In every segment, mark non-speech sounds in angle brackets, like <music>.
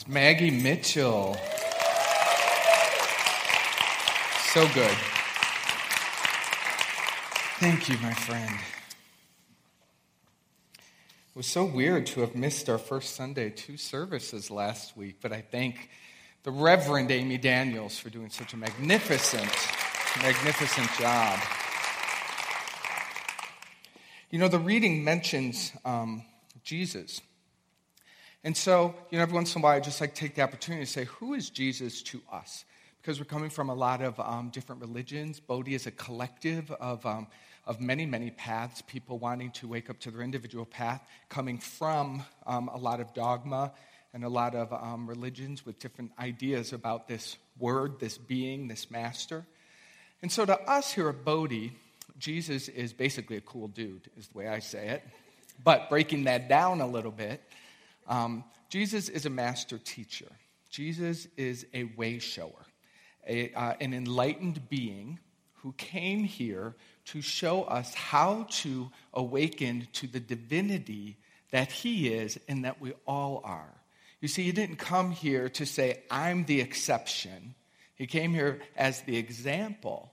It's Maggie Mitchell. So good. Thank you, my friend. It was so weird to have missed our first Sunday two services last week, but I thank the Reverend Amy Daniels for doing such a magnificent, magnificent job. You know, the reading mentions um, Jesus. And so, you know, every once in a while, I just like take the opportunity to say, who is Jesus to us? Because we're coming from a lot of um, different religions. Bodhi is a collective of, um, of many, many paths, people wanting to wake up to their individual path, coming from um, a lot of dogma and a lot of um, religions with different ideas about this word, this being, this master. And so to us here at Bodhi, Jesus is basically a cool dude, is the way I say it. But breaking that down a little bit, um, Jesus is a master teacher. Jesus is a way shower, a, uh, an enlightened being who came here to show us how to awaken to the divinity that he is and that we all are. You see, he didn't come here to say, I'm the exception. He came here as the example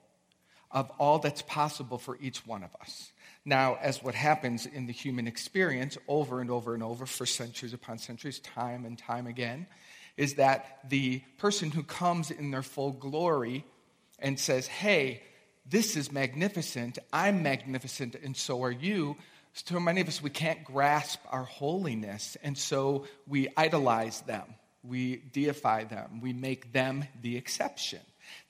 of all that's possible for each one of us. Now, as what happens in the human experience over and over and over for centuries upon centuries, time and time again, is that the person who comes in their full glory and says, Hey, this is magnificent, I'm magnificent, and so are you. So many of us, we can't grasp our holiness, and so we idolize them, we deify them, we make them the exception.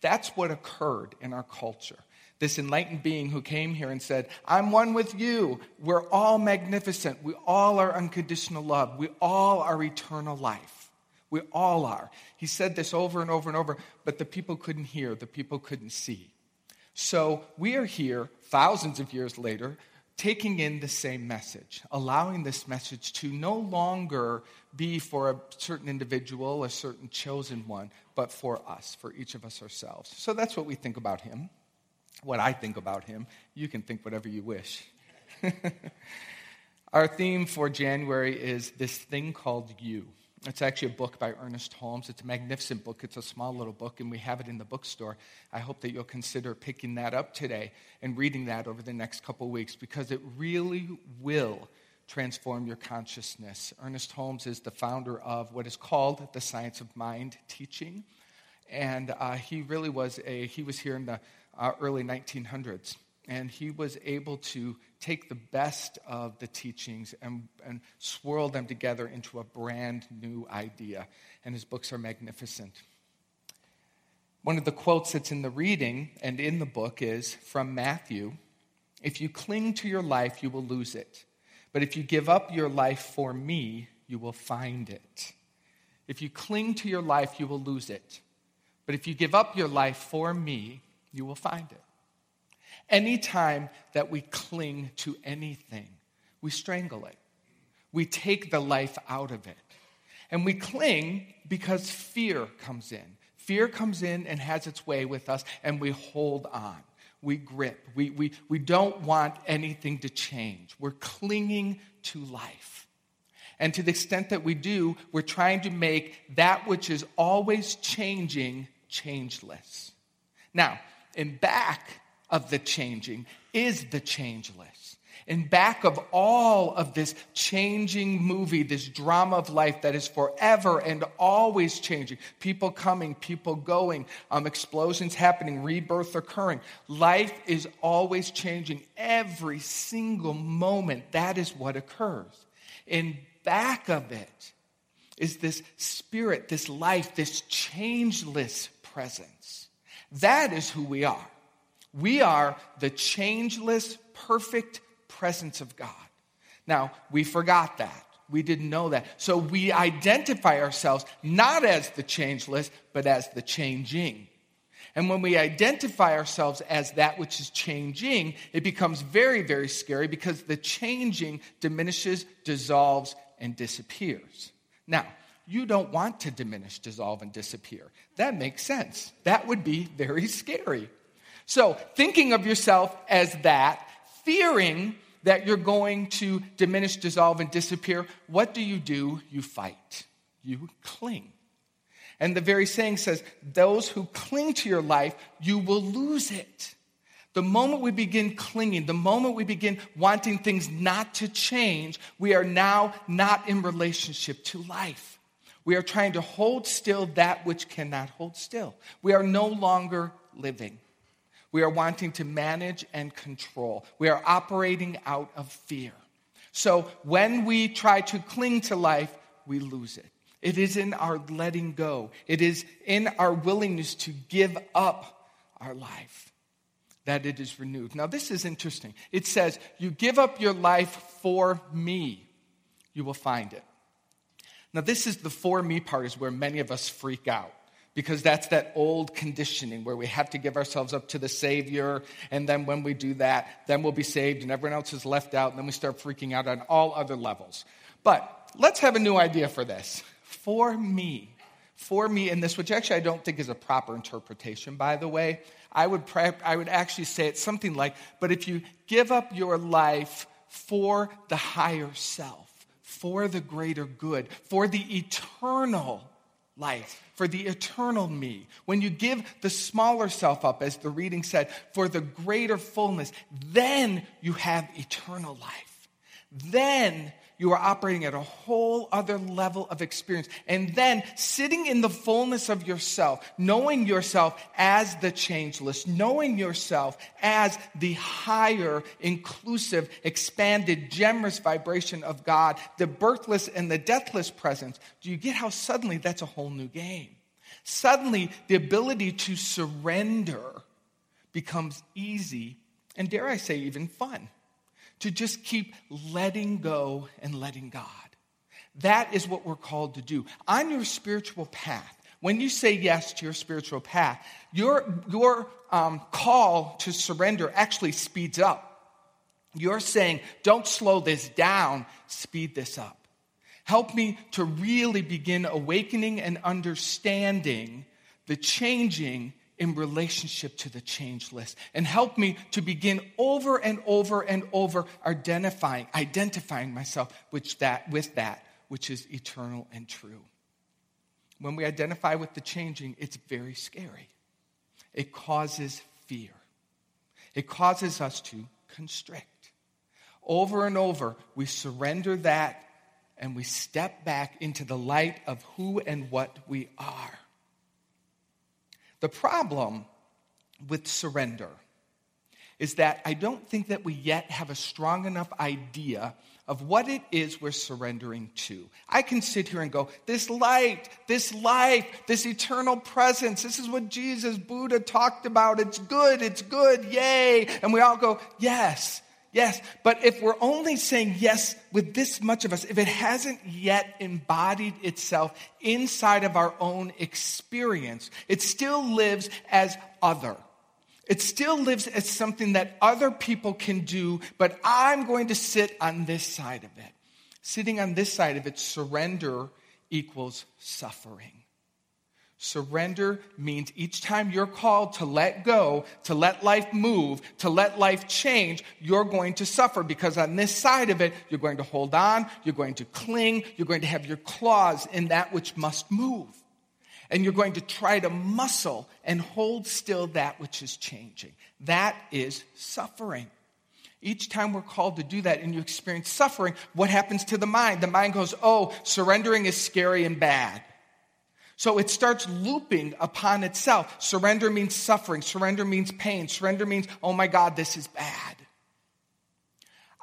That's what occurred in our culture this enlightened being who came here and said, I'm one with you. We're all magnificent. We all are unconditional love. We all are eternal life. We all are. He said this over and over and over, but the people couldn't hear, the people couldn't see. So we are here, thousands of years later, taking in the same message, allowing this message to no longer be for a certain individual, a certain chosen one, but for us, for each of us ourselves. So that's what we think about him what I think about him. You can think whatever you wish. <laughs> Our theme for January is this thing called You. It's actually a book by Ernest Holmes. It's a magnificent book. It's a small little book, and we have it in the bookstore. I hope that you'll consider picking that up today and reading that over the next couple weeks because it really will transform your consciousness. Ernest Holmes is the founder of what is called the Science of Mind teaching. And uh, he really was a, he was here in the uh, early 1900s. And he was able to take the best of the teachings and, and swirl them together into a brand new idea. And his books are magnificent. One of the quotes that's in the reading and in the book is from Matthew If you cling to your life, you will lose it. But if you give up your life for me, you will find it. If you cling to your life, you will lose it. But if you give up your life for me, you will find it. Anytime that we cling to anything, we strangle it. We take the life out of it. And we cling because fear comes in. Fear comes in and has its way with us, and we hold on. We grip. We, we, we don't want anything to change. We're clinging to life. And to the extent that we do, we're trying to make that which is always changing changeless. Now, in back of the changing is the changeless. In back of all of this changing movie, this drama of life that is forever and always changing, people coming, people going, um, explosions happening, rebirth occurring. Life is always changing every single moment. That is what occurs. In back of it is this spirit, this life, this changeless presence. That is who we are. We are the changeless, perfect presence of God. Now, we forgot that. We didn't know that. So we identify ourselves not as the changeless, but as the changing. And when we identify ourselves as that which is changing, it becomes very, very scary because the changing diminishes, dissolves, and disappears. Now, you don't want to diminish, dissolve, and disappear. That makes sense. That would be very scary. So, thinking of yourself as that, fearing that you're going to diminish, dissolve, and disappear, what do you do? You fight. you cling. And the very saying says, those who cling to your life, you will lose it. The moment we begin clinging, the moment we begin wanting things not to change, we are now not in relationship to life. We are trying to hold still that which cannot hold still. We are no longer living. We are wanting to manage and control. We are operating out of fear. So when we try to cling to life, we lose it. It is in our letting go, it is in our willingness to give up our life that it is renewed. Now, this is interesting. It says, You give up your life for me, you will find it. Now, this is the for me part, is where many of us freak out because that's that old conditioning where we have to give ourselves up to the Savior, and then when we do that, then we'll be saved, and everyone else is left out, and then we start freaking out on all other levels. But let's have a new idea for this. For me, for me in this, which actually I don't think is a proper interpretation, by the way. I would, I would actually say it's something like, but if you give up your life for the higher self, for the greater good, for the eternal life, for the eternal me, when you give the smaller self up, as the reading said, for the greater fullness, then you have eternal life. Then you are operating at a whole other level of experience. And then sitting in the fullness of yourself, knowing yourself as the changeless, knowing yourself as the higher, inclusive, expanded, generous vibration of God, the birthless and the deathless presence, do you get how suddenly that's a whole new game? Suddenly, the ability to surrender becomes easy and, dare I say, even fun to just keep letting go and letting God. That is what we're called to do. On your spiritual path, when you say yes to your spiritual path, your, your um, call to surrender actually speeds up. You're saying, don't slow this down, speed this up. Help me to really begin awakening and understanding the changing in relationship to the changeless and help me to begin over and over and over identifying identifying myself with that with that which is eternal and true. When we identify with the changing it's very scary. It causes fear. It causes us to constrict. Over and over we surrender that and we step back into the light of who and what we are the problem with surrender is that I don't think that we yet have a strong enough idea of what it is we're surrendering to. I can sit here and go, this light, this life, this eternal presence, this is what Jesus, Buddha talked about. It's good, it's good, yay. And we all go, yes. Yes, but if we're only saying yes with this much of us, if it hasn't yet embodied itself inside of our own experience, it still lives as other. It still lives as something that other people can do, but I'm going to sit on this side of it. Sitting on this side of it, surrender equals suffering. Surrender means each time you're called to let go, to let life move, to let life change, you're going to suffer because on this side of it, you're going to hold on, you're going to cling, you're going to have your claws in that which must move. And you're going to try to muscle and hold still that which is changing. That is suffering. Each time we're called to do that and you experience suffering, what happens to the mind? The mind goes, Oh, surrendering is scary and bad. So it starts looping upon itself. Surrender means suffering. Surrender means pain. Surrender means, oh my God, this is bad.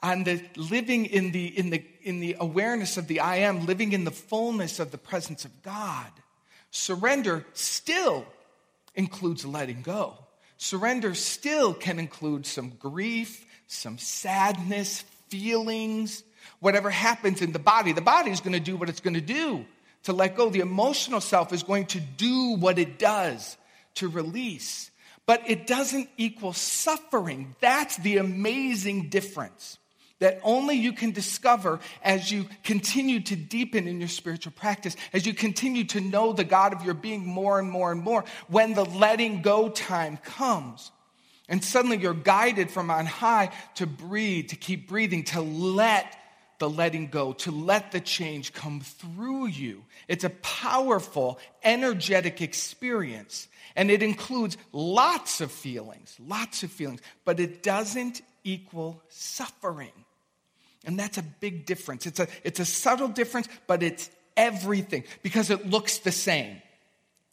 On the living in the, in the, in the awareness of the I am, living in the fullness of the presence of God, surrender still includes letting go. Surrender still can include some grief, some sadness, feelings, whatever happens in the body. The body is going to do what it's going to do to let go. The emotional self is going to do what it does to release. But it doesn't equal suffering. That's the amazing difference that only you can discover as you continue to deepen in your spiritual practice, as you continue to know the God of your being more and more and more, when the letting go time comes. And suddenly you're guided from on high to breathe, to keep breathing, to let the letting go, to let the change come through you. It's a powerful, energetic experience. And it includes lots of feelings, lots of feelings, but it doesn't equal suffering. And that's a big difference. It's a, it's a subtle difference, but it's everything because it looks the same.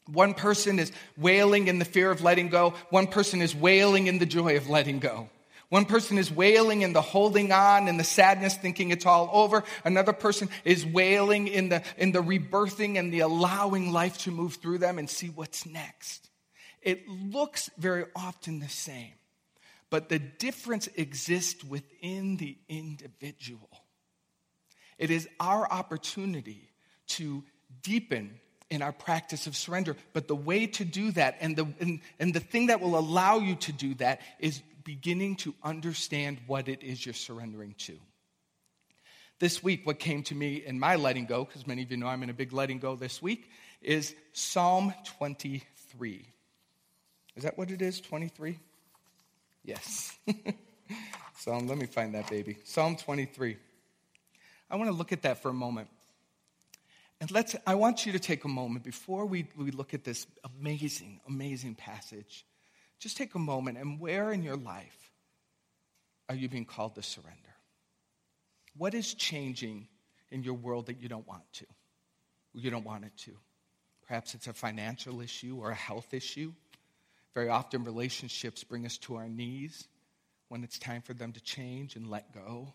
One person is wailing in the fear of letting go, one person is wailing in the joy of letting go. One person is wailing in the holding on and the sadness, thinking it's all over. Another person is wailing in the, in the rebirthing and the allowing life to move through them and see what's next. It looks very often the same, but the difference exists within the individual. It is our opportunity to deepen in our practice of surrender. But the way to do that, and the, and, and the thing that will allow you to do that, is beginning to understand what it is you're surrendering to. This week, what came to me in my letting go, because many of you know I'm in a big letting go this week, is Psalm 23. Is that what it is? 23? Yes. <laughs> Psalm, let me find that baby. Psalm 23. I want to look at that for a moment. And let's, I want you to take a moment before we, we look at this amazing, amazing passage just take a moment and where in your life are you being called to surrender? What is changing in your world that you don't want to? You don't want it to. Perhaps it's a financial issue or a health issue. Very often, relationships bring us to our knees when it's time for them to change and let go.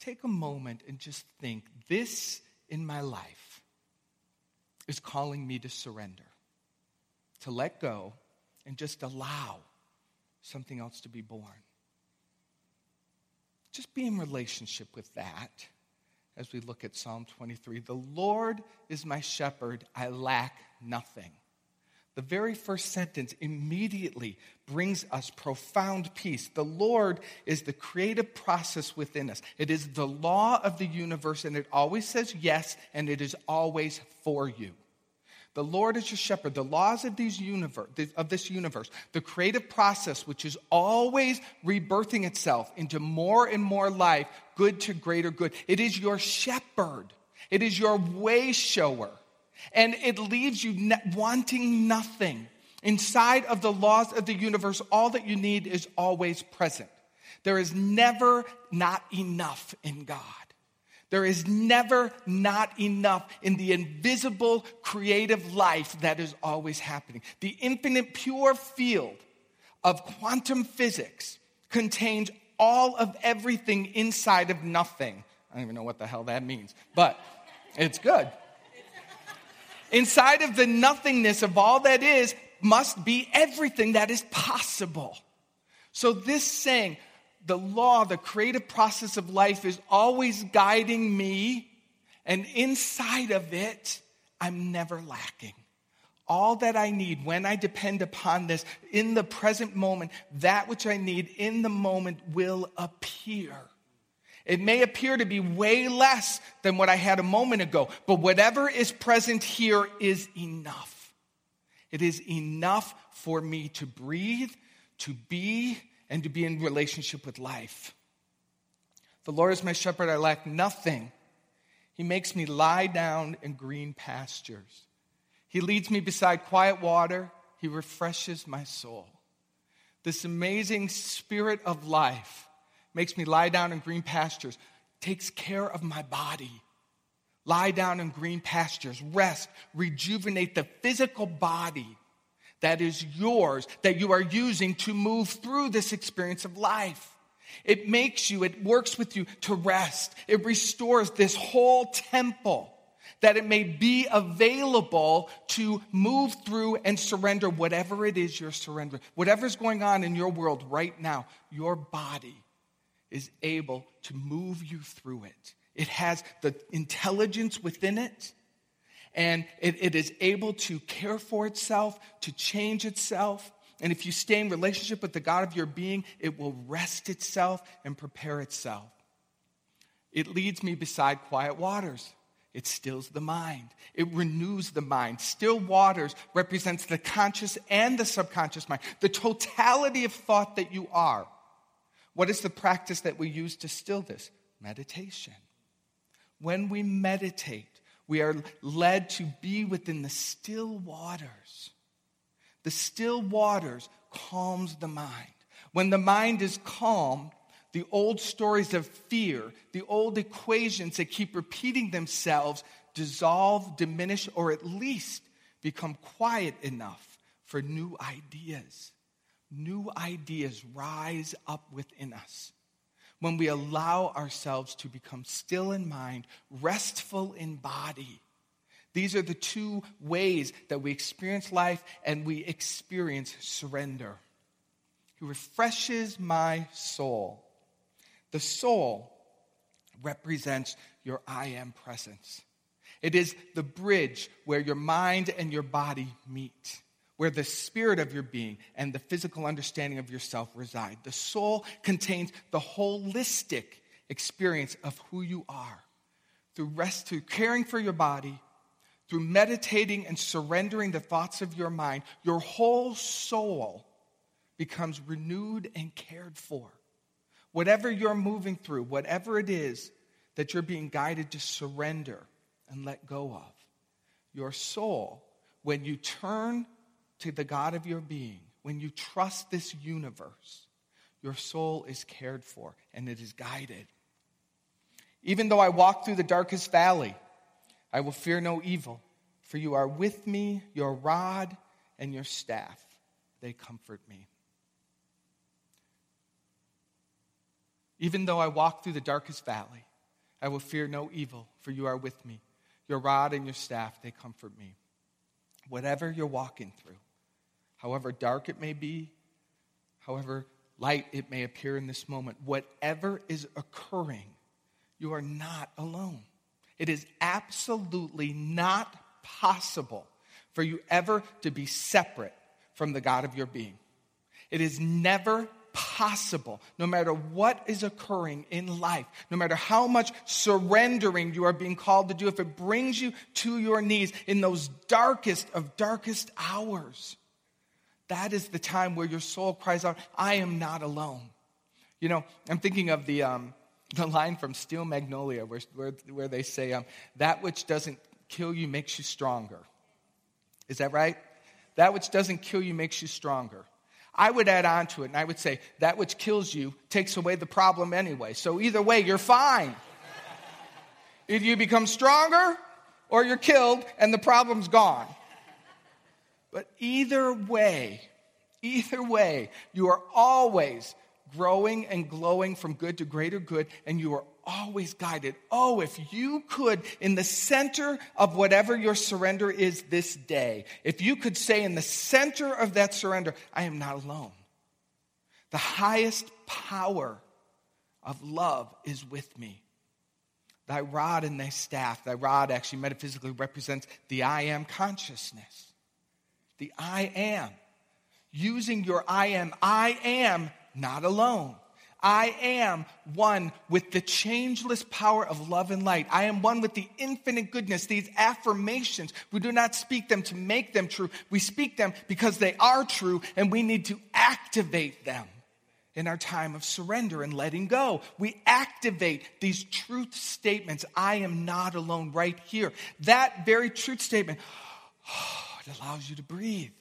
Take a moment and just think this in my life is calling me to surrender, to let go and just allow something else to be born. Just be in relationship with that as we look at Psalm 23. The Lord is my shepherd, I lack nothing. The very first sentence immediately brings us profound peace. The Lord is the creative process within us. It is the law of the universe, and it always says yes, and it is always for you. The Lord is your shepherd. The laws of, these universe, of this universe, the creative process, which is always rebirthing itself into more and more life, good to greater good. It is your shepherd. It is your way shower. And it leaves you wanting nothing. Inside of the laws of the universe, all that you need is always present. There is never not enough in God. There is never not enough in the invisible creative life that is always happening. The infinite pure field of quantum physics contains all of everything inside of nothing. I don't even know what the hell that means, but it's good. Inside of the nothingness of all that is must be everything that is possible. So, this saying, the law, the creative process of life is always guiding me, and inside of it, I'm never lacking. All that I need when I depend upon this in the present moment, that which I need in the moment will appear. It may appear to be way less than what I had a moment ago, but whatever is present here is enough. It is enough for me to breathe, to be, and to be in relationship with life. The Lord is my shepherd, I lack nothing. He makes me lie down in green pastures. He leads me beside quiet water. He refreshes my soul. This amazing spirit of life makes me lie down in green pastures, takes care of my body. Lie down in green pastures, rest, rejuvenate the physical body that is yours, that you are using to move through this experience of life. It makes you, it works with you to rest. It restores this whole temple that it may be available to move through and surrender whatever it is you're surrendering. Whatever's going on in your world right now, your body is able to move you through it. It has the intelligence within it and it, it is able to care for itself, to change itself. And if you stay in relationship with the God of your being, it will rest itself and prepare itself. It leads me beside quiet waters. It stills the mind. It renews the mind. Still waters represents the conscious and the subconscious mind, the totality of thought that you are. What is the practice that we use to still this? meditation. When we meditate, we are led to be within the still waters. The still waters calms the mind. When the mind is calm, the old stories of fear, the old equations that keep repeating themselves dissolve, diminish, or at least become quiet enough for new ideas. New ideas rise up within us when we allow ourselves to become still in mind, restful in body. These are the two ways that we experience life and we experience surrender. He refreshes my soul. The soul represents your I am presence. It is the bridge where your mind and your body meet, where the spirit of your being and the physical understanding of yourself reside. The soul contains the holistic experience of who you are. Through rest, through caring for your body, through meditating and surrendering the thoughts of your mind, your whole soul becomes renewed and cared for. Whatever you're moving through, whatever it is that you're being guided to surrender and let go of, your soul, when you turn to the God of your being, when you trust this universe, your soul is cared for and it is guided. Even though I walk through the darkest valley, I will fear no evil, for you are with me, your rod and your staff, they comfort me. Even though I walk through the darkest valley, I will fear no evil, for you are with me. Your rod and your staff, they comfort me. Whatever you're walking through, however dark it may be, however light it may appear in this moment, whatever is occurring, you are not alone. It is absolutely not possible for you ever to be separate from the God of your being. It is never possible, no matter what is occurring in life, no matter how much surrendering you are being called to do, if it brings you to your knees in those darkest of darkest hours, that is the time where your soul cries out, I am not alone. You know, I'm thinking of the, um, the line from Steel Magnolia where, where, where they say, um, That which doesn't kill you makes you stronger. Is that right? That which doesn't kill you makes you stronger. I would add on to it and I would say, that which kills you takes away the problem anyway. So either way, you're fine. Either you become stronger or you're killed and the problem's gone. But either way, either way, you are always growing and glowing from good to greater good, and you are always guided. Oh, if you could, in the center of whatever your surrender is this day, if you could say in the center of that surrender, I am not alone. The highest power of love is with me. Thy rod and thy staff, thy rod actually metaphysically represents the I am consciousness. The I am. Using your I am, I am not alone. I am one with the changeless power of love and light. I am one with the infinite goodness. These affirmations, we do not speak them to make them true. We speak them because they are true and we need to activate them in our time of surrender and letting go. We activate these truth statements. I am not alone right here. That very truth statement, it allows you to breathe.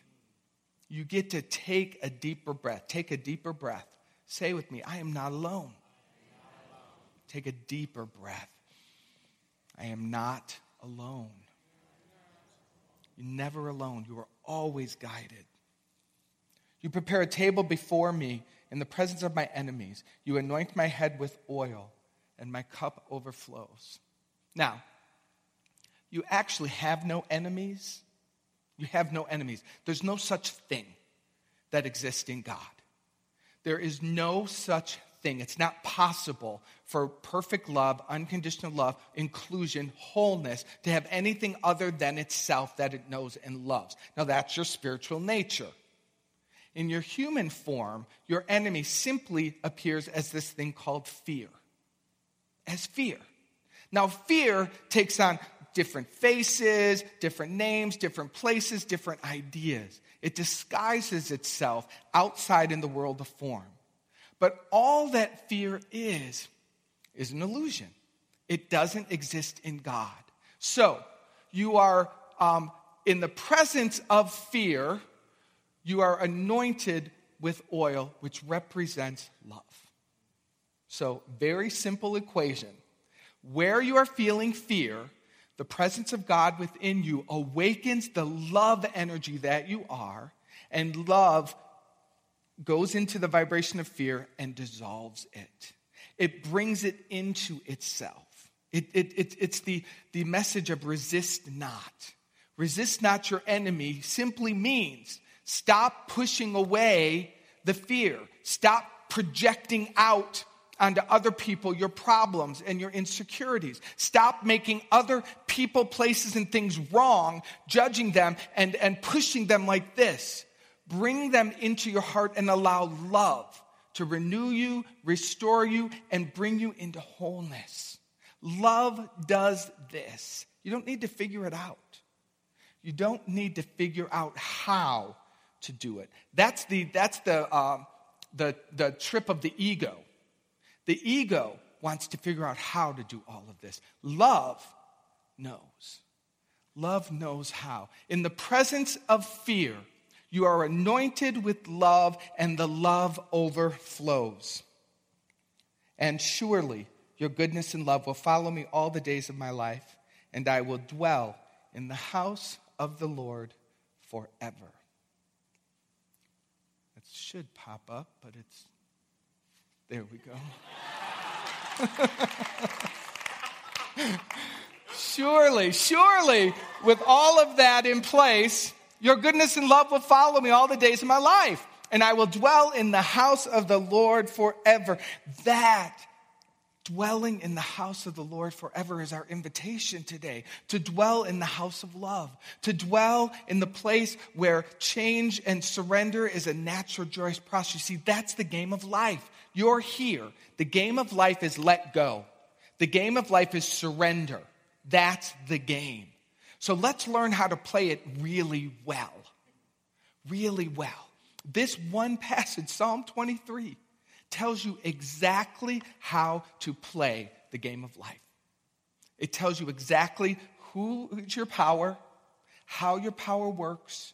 You get to take a deeper breath. Take a deeper breath. Say with me, I am not alone. Take a deeper breath. I am not alone. You're never alone. You are always guided. You prepare a table before me in the presence of my enemies. You anoint my head with oil, and my cup overflows. Now, you actually have no enemies. You have no enemies. There's no such thing that exists in God. There is no such thing. It's not possible for perfect love, unconditional love, inclusion, wholeness to have anything other than itself that it knows and loves. Now, that's your spiritual nature. In your human form, your enemy simply appears as this thing called fear. As fear. Now, fear takes on different faces, different names, different places, different ideas. It disguises itself outside in the world of form. But all that fear is, is an illusion. It doesn't exist in God. So, you are um, in the presence of fear, you are anointed with oil, which represents love. So, very simple equation. Where you are feeling fear, the presence of God within you awakens the love energy that you are, and love goes into the vibration of fear and dissolves it. It brings it into itself. It, it, it, it's the, the message of resist not. Resist not your enemy simply means stop pushing away the fear. Stop projecting out onto other people your problems and your insecurities. Stop making other people, places, and things wrong, judging them and, and pushing them like this. Bring them into your heart and allow love to renew you, restore you, and bring you into wholeness. Love does this. You don't need to figure it out. You don't need to figure out how to do it. That's the, that's the, uh, the, the trip of the ego. The ego wants to figure out how to do all of this. Love knows. Love knows how. In the presence of fear, you are anointed with love, and the love overflows. And surely your goodness and love will follow me all the days of my life, and I will dwell in the house of the Lord forever. That should pop up, but it's there we go. <laughs> surely, surely, with all of that in place, your goodness and love will follow me all the days of my life, and I will dwell in the house of the Lord forever. That dwelling in the house of the Lord forever is our invitation today to dwell in the house of love, to dwell in the place where change and surrender is a natural, joyous process. You see, that's the game of life. You're here. The game of life is let go, the game of life is surrender. That's the game. So let's learn how to play it really well. Really well. This one passage, Psalm 23, tells you exactly how to play the game of life. It tells you exactly who is your power, how your power works,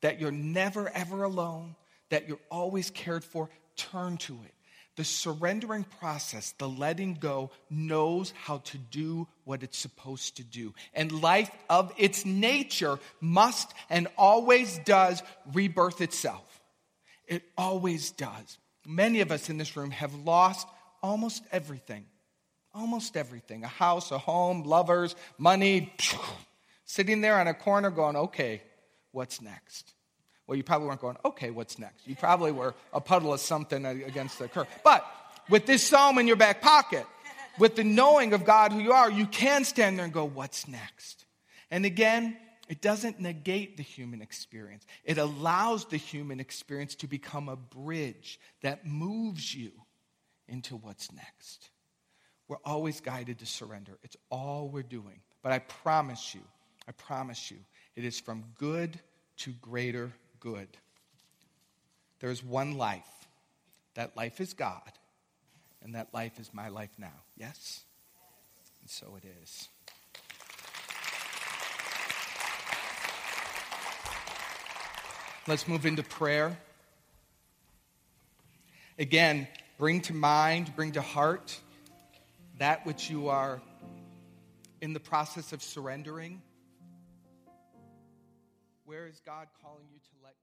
that you're never ever alone, that you're always cared for. Turn to it. The surrendering process, the letting go, knows how to do what it's supposed to do. And life of its nature must and always does rebirth itself. It always does. Many of us in this room have lost almost everything. Almost everything a house, a home, lovers, money, sitting there on a corner going, okay, what's next? Well, you probably weren't going, okay, what's next? You probably were a puddle of something against the curb. But with this psalm in your back pocket, with the knowing of God who you are, you can stand there and go, what's next? And again, it doesn't negate the human experience. It allows the human experience to become a bridge that moves you into what's next. We're always guided to surrender. It's all we're doing. But I promise you, I promise you, it is from good to greater good. There's one life. That life is God, and that life is my life now. Yes? And so it is. Let's move into prayer. Again, bring to mind, bring to heart that which you are in the process of surrendering. Where is God calling you to let?